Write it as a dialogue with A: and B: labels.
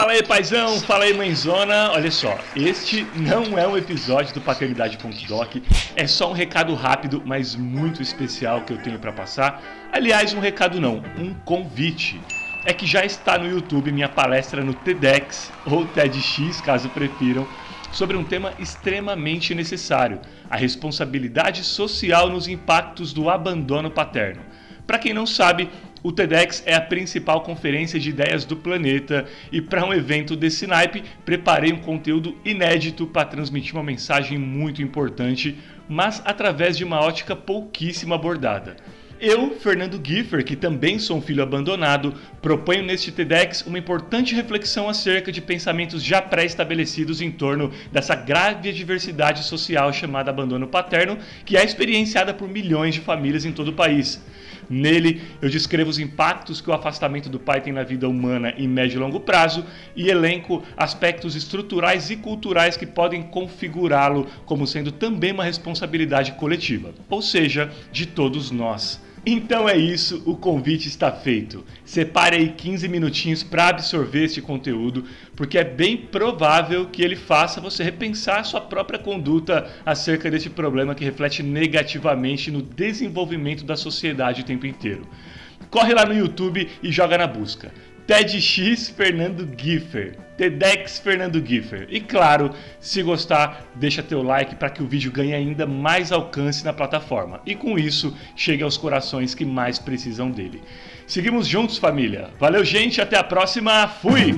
A: Fala aí, paizão, fala aí, mãezona. Olha só, este não é um episódio do Paternidade.doc, é só um recado rápido, mas muito especial que eu tenho para passar. Aliás, um recado não, um convite. É que já está no YouTube minha palestra no TEDx ou TEDx, caso prefiram, sobre um tema extremamente necessário: a responsabilidade social nos impactos do abandono paterno. Para quem não sabe, o TEDx é a principal conferência de ideias do planeta e para um evento desse naipe, preparei um conteúdo inédito para transmitir uma mensagem muito importante, mas através de uma ótica pouquíssimo abordada. Eu, Fernando Giffer, que também sou um filho abandonado, proponho neste TEDx uma importante reflexão acerca de pensamentos já pré-estabelecidos em torno dessa grave diversidade social chamada abandono paterno, que é experienciada por milhões de famílias em todo o país. Nele, eu descrevo os impactos que o afastamento do pai tem na vida humana em médio e longo prazo e elenco aspectos estruturais e culturais que podem configurá-lo como sendo também uma responsabilidade coletiva, ou seja, de todos nós. Então é isso, o convite está feito. Separe aí 15 minutinhos para absorver este conteúdo, porque é bem provável que ele faça você repensar sua própria conduta acerca deste problema que reflete negativamente no desenvolvimento da sociedade o tempo inteiro. Corre lá no YouTube e joga na busca. TEDx Fernando Giffer. TEDx Fernando Giffer. E claro, se gostar, deixa teu like para que o vídeo ganhe ainda mais alcance na plataforma. E com isso, chegue aos corações que mais precisam dele. Seguimos juntos, família. Valeu, gente. Até a próxima. Fui!